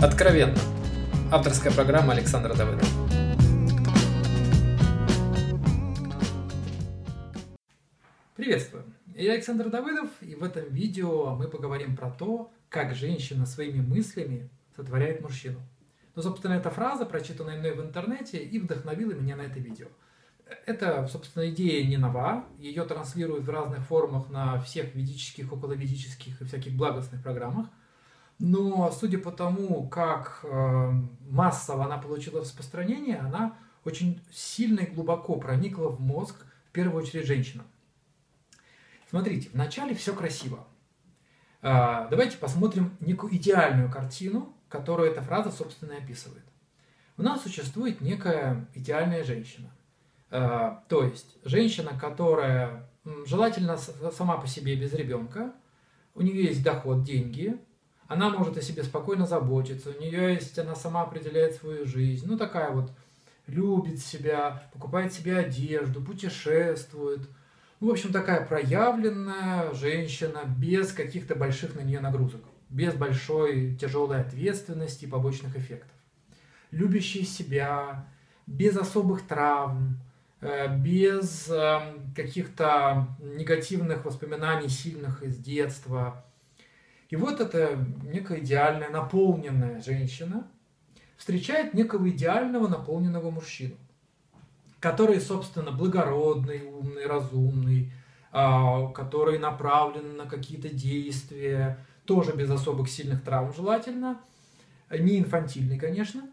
Откровенно. Авторская программа Александра Давыдова. Приветствую. Я Александр Давыдов, и в этом видео мы поговорим про то, как женщина своими мыслями сотворяет мужчину. Ну, собственно, эта фраза, прочитанная мной в интернете, и вдохновила меня на это видео. Это, собственно, идея не нова, ее транслируют в разных формах на всех ведических, околоведических и всяких благостных программах. Но судя по тому, как э, массово она получила распространение, она очень сильно и глубоко проникла в мозг, в первую очередь, женщинам. Смотрите, вначале все красиво. Э, давайте посмотрим некую идеальную картину, которую эта фраза, собственно, и описывает. У нас существует некая идеальная женщина. Э, то есть женщина, которая желательно сама по себе без ребенка, у нее есть доход, деньги, она может о себе спокойно заботиться, у нее есть, она сама определяет свою жизнь, ну такая вот, любит себя, покупает себе одежду, путешествует. Ну, в общем, такая проявленная женщина без каких-то больших на нее нагрузок, без большой тяжелой ответственности и побочных эффектов. Любящая себя, без особых травм, э, без эм, каких-то негативных воспоминаний сильных из детства – и вот эта некая идеальная, наполненная женщина встречает некого идеального, наполненного мужчину, который, собственно, благородный, умный, разумный, а, который направлен на какие-то действия, тоже без особых сильных травм желательно, не инфантильный, конечно.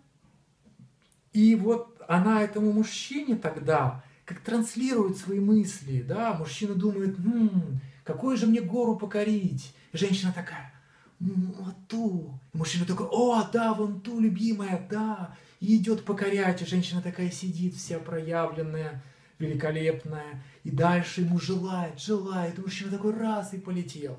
И вот она этому мужчине тогда как транслирует свои мысли, да, мужчина думает, хм, какую же мне гору покорить, Женщина такая, вот ту. И мужчина такой, о, да, вон ту, любимая, да. И идет покорять, и женщина такая сидит, вся проявленная, великолепная. И дальше ему желает, желает. И мужчина такой раз и полетел.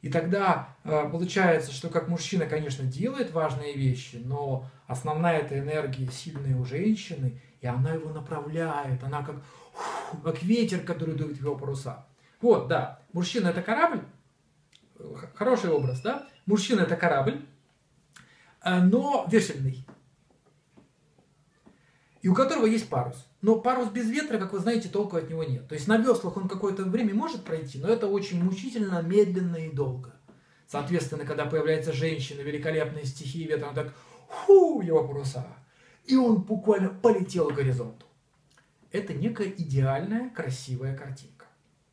И тогда э, получается, что как мужчина, конечно, делает важные вещи, но основная эта энергия сильная у женщины, и она его направляет, она как, как ветер, который дует его паруса. Вот, да, мужчина это корабль, хороший образ, да? Мужчина это корабль, э, но весельный. И у которого есть парус. Но парус без ветра, как вы знаете, толку от него нет. То есть на веслах он какое-то время может пройти, но это очень мучительно, медленно и долго. Соответственно, когда появляется женщина, великолепные стихии ветра, он так, ху, его паруса. И он буквально полетел к горизонту. Это некая идеальная, красивая картинка.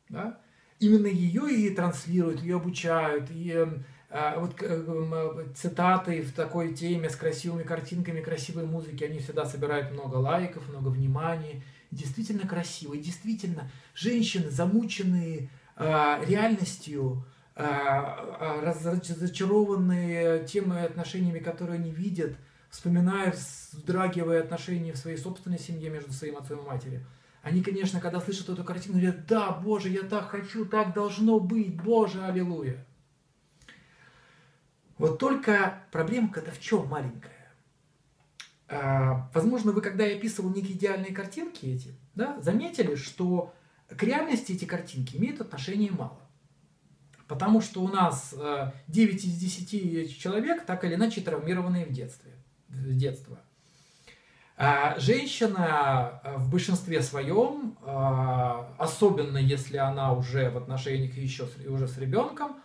Да? именно ее и транслируют, ее обучают, и эм, а, вот э, цитаты в такой теме с красивыми картинками, красивой музыки, они всегда собирают много лайков, много внимания. Действительно красиво. И действительно, женщины, замученные а, реальностью, а, разочарованные теми отношениями, которые они видят, вспоминают, вздрагивая отношения в своей собственной семье между своим отцом и матерью, они, конечно, когда слышат эту картину, говорят, да, Боже, я так хочу, так должно быть, Боже, аллилуйя. Вот только проблемка-то в чем маленькая? А, возможно, вы, когда я описывал некие идеальные картинки эти, да, заметили, что к реальности эти картинки имеют отношение мало. Потому что у нас 9 из 10 человек так или иначе травмированные в детстве. В детство. А женщина э, в большинстве своем, а, особенно если она уже в отношениях еще уже с ребенком,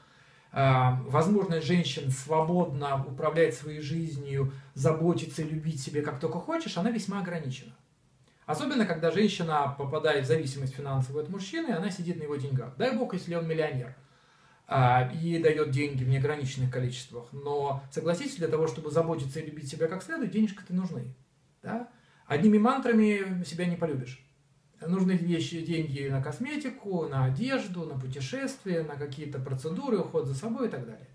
а, возможность женщин свободно управлять своей жизнью, заботиться и любить себе как только хочешь, она весьма ограничена. Особенно, когда женщина попадает в зависимость финансовую от мужчины, и она сидит на его деньгах. Дай бог, если он миллионер и дает деньги в неограниченных количествах. Но согласитесь, для того, чтобы заботиться и любить себя как следует, денежки-то нужны. Да? Одними мантрами себя не полюбишь. Нужны вещи, деньги на косметику, на одежду, на путешествия, на какие-то процедуры, уход за собой и так далее.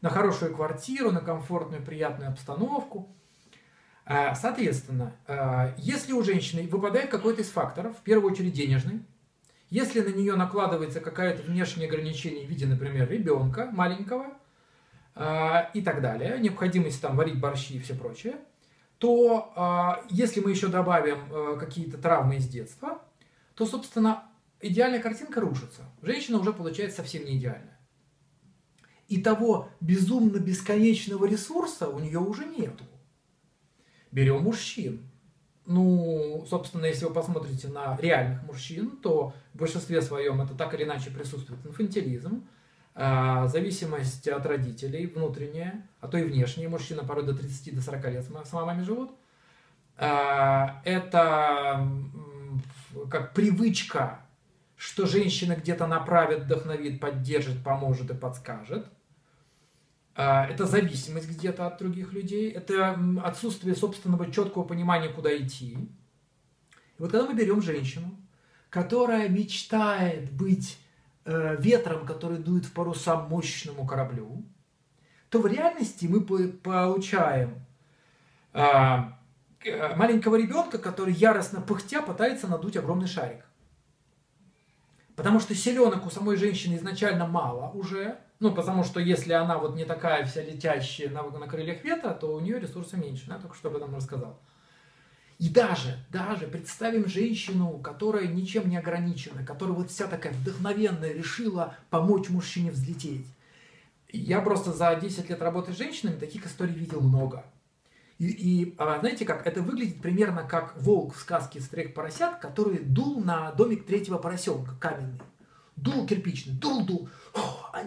На хорошую квартиру, на комфортную, приятную обстановку. А, соответственно, а, если у женщины выпадает какой-то из факторов, в первую очередь денежный, если на нее накладывается какое-то внешнее ограничение в виде, например, ребенка маленького а, и так далее, необходимость там варить борщи и все прочее – то а, если мы еще добавим э, какие-то травмы из детства, то, собственно, идеальная картинка рушится. Женщина уже получается совсем не идеальная. и того безумно бесконечного ресурса у нее уже нету. Берем мужчин. Ну, собственно, если вы посмотрите на реальных мужчин, то в большинстве своем это так или иначе присутствует инфантилизм, зависимость от родителей, внутренняя, а то и внешняя. Мужчина порой до 30 до 40 лет с мамами живут. А, это как привычка, что женщина где-то направит, вдохновит, поддержит, поможет и подскажет. А, это зависимость где-то от других людей. Это отсутствие собственного четкого понимания, куда идти. И вот когда мы берем женщину, которая мечтает быть ветром, который дует в паруса мощному кораблю, то в реальности мы получаем а, Э, маленького ребенка, который яростно пыхтя пытается надуть огромный шарик. Потому что селенок у самой женщины изначально мало уже. Ну, потому что если она вот не такая вся летящая на, на крыльях ветра, то у нее ресурсы меньше. Я только что об этом рассказал. И даже, даже представим женщину, которая ничем не ограничена, которая вот вся такая вдохновенная, решила помочь мужчине взлететь. Я просто за 10 лет работы с женщинами таких историй видел много. И, и а, знаете как, это выглядит примерно как волк в сказке «Стрек поросят», который дул на домик третьего поросенка, каменный. Дул кирпичный, дул-дул. А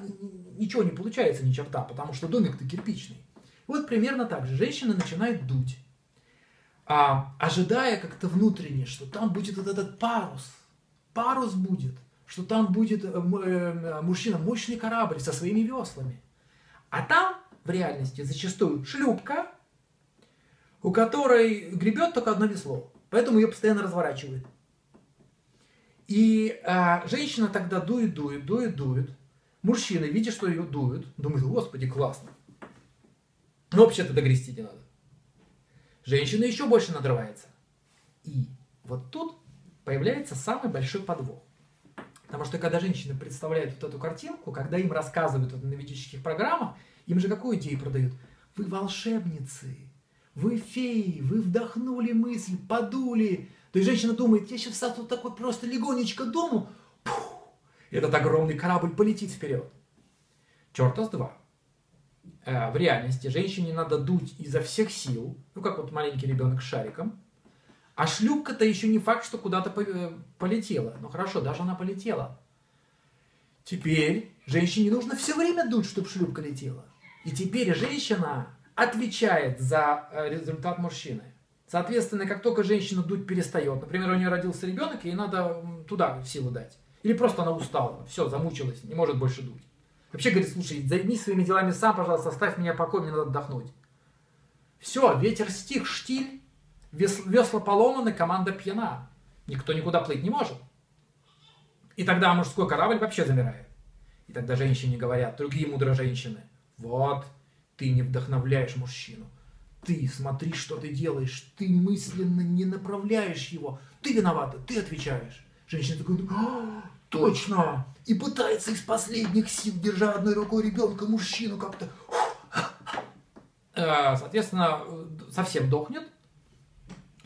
ничего не получается ни черта, потому что домик-то кирпичный. Вот примерно так же. Женщина начинает дуть, а, ожидая как-то внутренне, что там будет вот этот парус. Парус будет, что там будет э, э, мужчина, мощный корабль со своими веслами. А там в реальности зачастую шлюпка, у которой гребет только одно весло, поэтому ее постоянно разворачивает. И а, женщина тогда дует, дует, дует, дует. Мужчина, видя, что ее дуют, думает, господи, классно. Но вообще-то догрести не надо. Женщина еще больше надрывается. И вот тут появляется самый большой подвох. Потому что когда женщины представляют вот эту картинку, когда им рассказывают вот на ведических программах, им же какую идею продают? Вы волшебницы, вы феи, вы вдохнули мысль, подули. То есть женщина думает, я сейчас так вот просто легонечко дому, пух, этот огромный корабль полетит вперед. Черта с два. Э, в реальности женщине надо дуть изо всех сил, ну как вот маленький ребенок с шариком, а шлюпка-то еще не факт, что куда-то э, полетела. Ну хорошо, даже она полетела. Теперь женщине нужно все время дуть, чтобы шлюпка летела. И теперь женщина отвечает за э, результат мужчины. Соответственно, как только женщина дуть перестает, например, у нее родился ребенок, ей надо туда силу дать. Или просто она устала, все, замучилась, не может больше дуть. Вообще говорит, слушай, займись своими делами сам, пожалуйста, оставь меня покой, мне надо отдохнуть. Все, ветер стих, штиль, весла поломаны, команда пьяна. Никто никуда плыть не может. И тогда мужской корабль вообще замирает. И тогда женщине говорят, другие мудрые женщины, вот, ты не вдохновляешь мужчину. Ты смотри, что ты делаешь. Ты мысленно не направляешь его. Ты виновата, ты отвечаешь. Женщина такая, а, точно. И пытается из последних сил, держа одной рукой ребенка, мужчину как-то. Э, соответственно, совсем дохнет.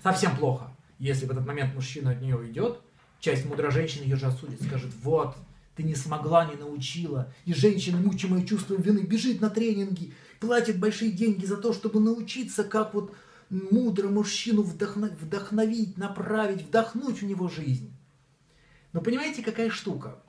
Совсем плохо. Если в этот момент мужчина от нее уйдет, часть мудрой женщины ее же осудит, скажет, вот, ты не смогла, не научила. И женщина, мучимая чувством вины, бежит на тренинги, платит большие деньги за то, чтобы научиться, как вот мудро мужчину вдохновить, направить, вдохнуть в него жизнь. Но понимаете, какая штука?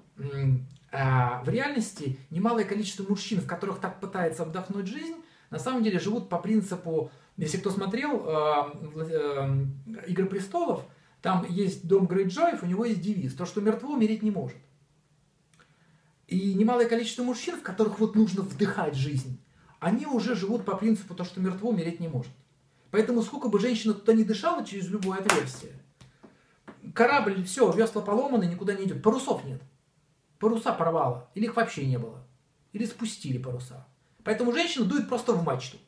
А, в реальности немалое количество мужчин, в которых так пытается вдохнуть жизнь, на самом деле живут по принципу, если кто смотрел э, «Игры престолов», там есть дом Грейджоев, у него есть девиз, то, что мертво умереть не может. И немалое количество мужчин, в которых вот нужно вдыхать жизнь, они уже живут по принципу то, что мертво умереть не может. Поэтому сколько бы женщина туда не дышала через любое отверстие, корабль, все, весла поломаны, никуда не идет. Парусов нет. Паруса порвало. Или их вообще не было. Или спустили паруса. Поэтому женщина дует просто в мачту.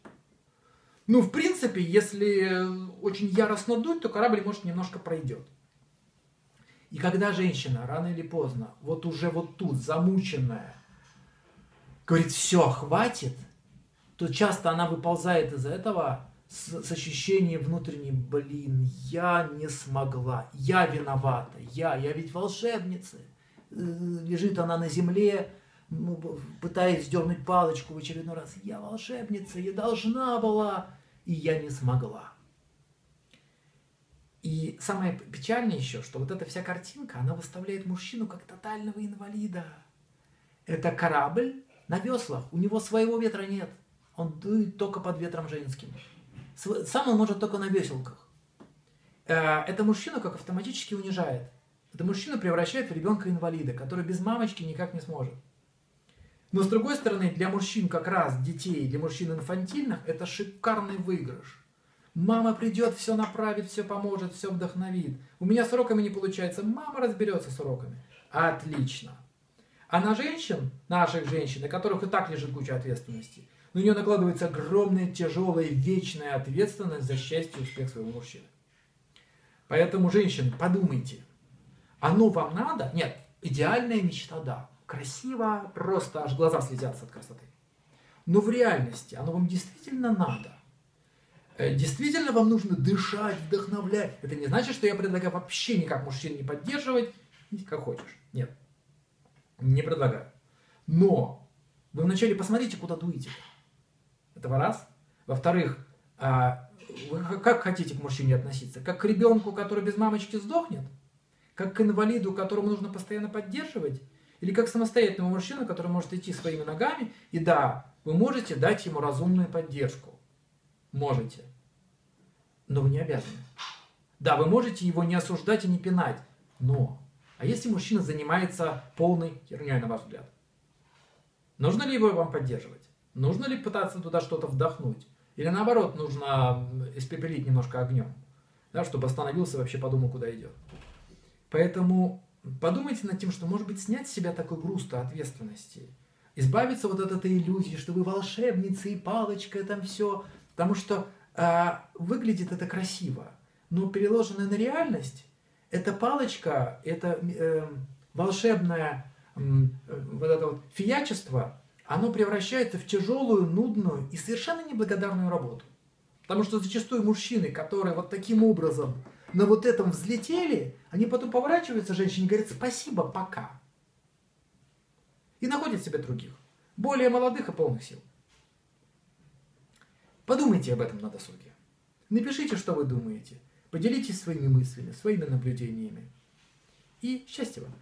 Ну, в принципе, если очень яростно дуть, то корабль, может, немножко пройдет. И когда женщина рано или поздно, вот уже вот тут, замученная, говорит, все, хватит, то часто она выползает из этого с, с ощущением внутренним, блин, я не смогла, я виновата, я, я ведь волшебница. Э, лежит она на земле, ну, пытаясь сдернуть палочку в очередной раз. Я волшебница, я должна была, и я не смогла. И самое печальное еще, что вот эта вся картинка, она выставляет мужчину как тотального инвалида. Это корабль на веслах, у него своего ветра нет. Он дует только под ветром женским. Сам он может только на веселках. Э, это мужчину как автоматически унижает. Это мужчину превращает в ребенка-инвалида, который без мамочки никак не сможет. Но с другой стороны, для мужчин как раз, детей, для мужчин инфантильных, это шикарный выигрыш. Мама придет, все направит, все поможет, все вдохновит. У меня с уроками не получается, мама разберется с уроками. Отлично. А на женщин, наших женщин, на которых и так лежит куча ответственности, на нее накладывается огромная, тяжелая, вечная ответственность за счастье и успех своего мужчины. Поэтому, женщин, подумайте, оно вам надо? Нет, идеальная мечта, да. Красиво, просто аж глаза слезятся от красоты. Но в реальности оно вам действительно надо. Э, действительно вам нужно дышать, вдохновлять. Это не значит, что я предлагаю вообще никак мужчин не поддерживать, как хочешь. Нет, не предлагаю. Но вы вначале посмотрите, куда дуете. Этого раз. Во-вторых, а, вы как хотите к мужчине относиться? Как к ребенку, который без мамочки сдохнет? Как к инвалиду, которому нужно постоянно поддерживать? Или как самостоятельному мужчину, который может идти своими ногами? И да, вы можете дать ему разумную поддержку. Можете. Но вы не обязаны. Да, вы можете его не осуждать и не пинать. Но, а если мужчина занимается полной херней, на ваш взгляд? Нужно ли его вам поддерживать? Нужно ли пытаться туда что-то вдохнуть? Или наоборот, нужно испепелить немножко огнем, да, чтобы остановился и вообще подумал, куда идет. Поэтому подумайте над тем, что, может быть, снять с себя такой груз-то ответственности, избавиться вот от этой иллюзии, что вы волшебница и палочка, там все, Потому что э, выглядит это красиво, но переложенное на реальность, эта палочка, это э, волшебное э, вот это вот фиячество, оно превращается в тяжелую, нудную и совершенно неблагодарную работу. Потому что зачастую мужчины, которые вот таким образом на вот этом взлетели, они потом поворачиваются женщине и говорят «спасибо, пока». И находят себе других, более молодых и полных сил. Подумайте об этом на досуге. Напишите, что вы думаете. Поделитесь своими мыслями, своими наблюдениями. И счастья вам!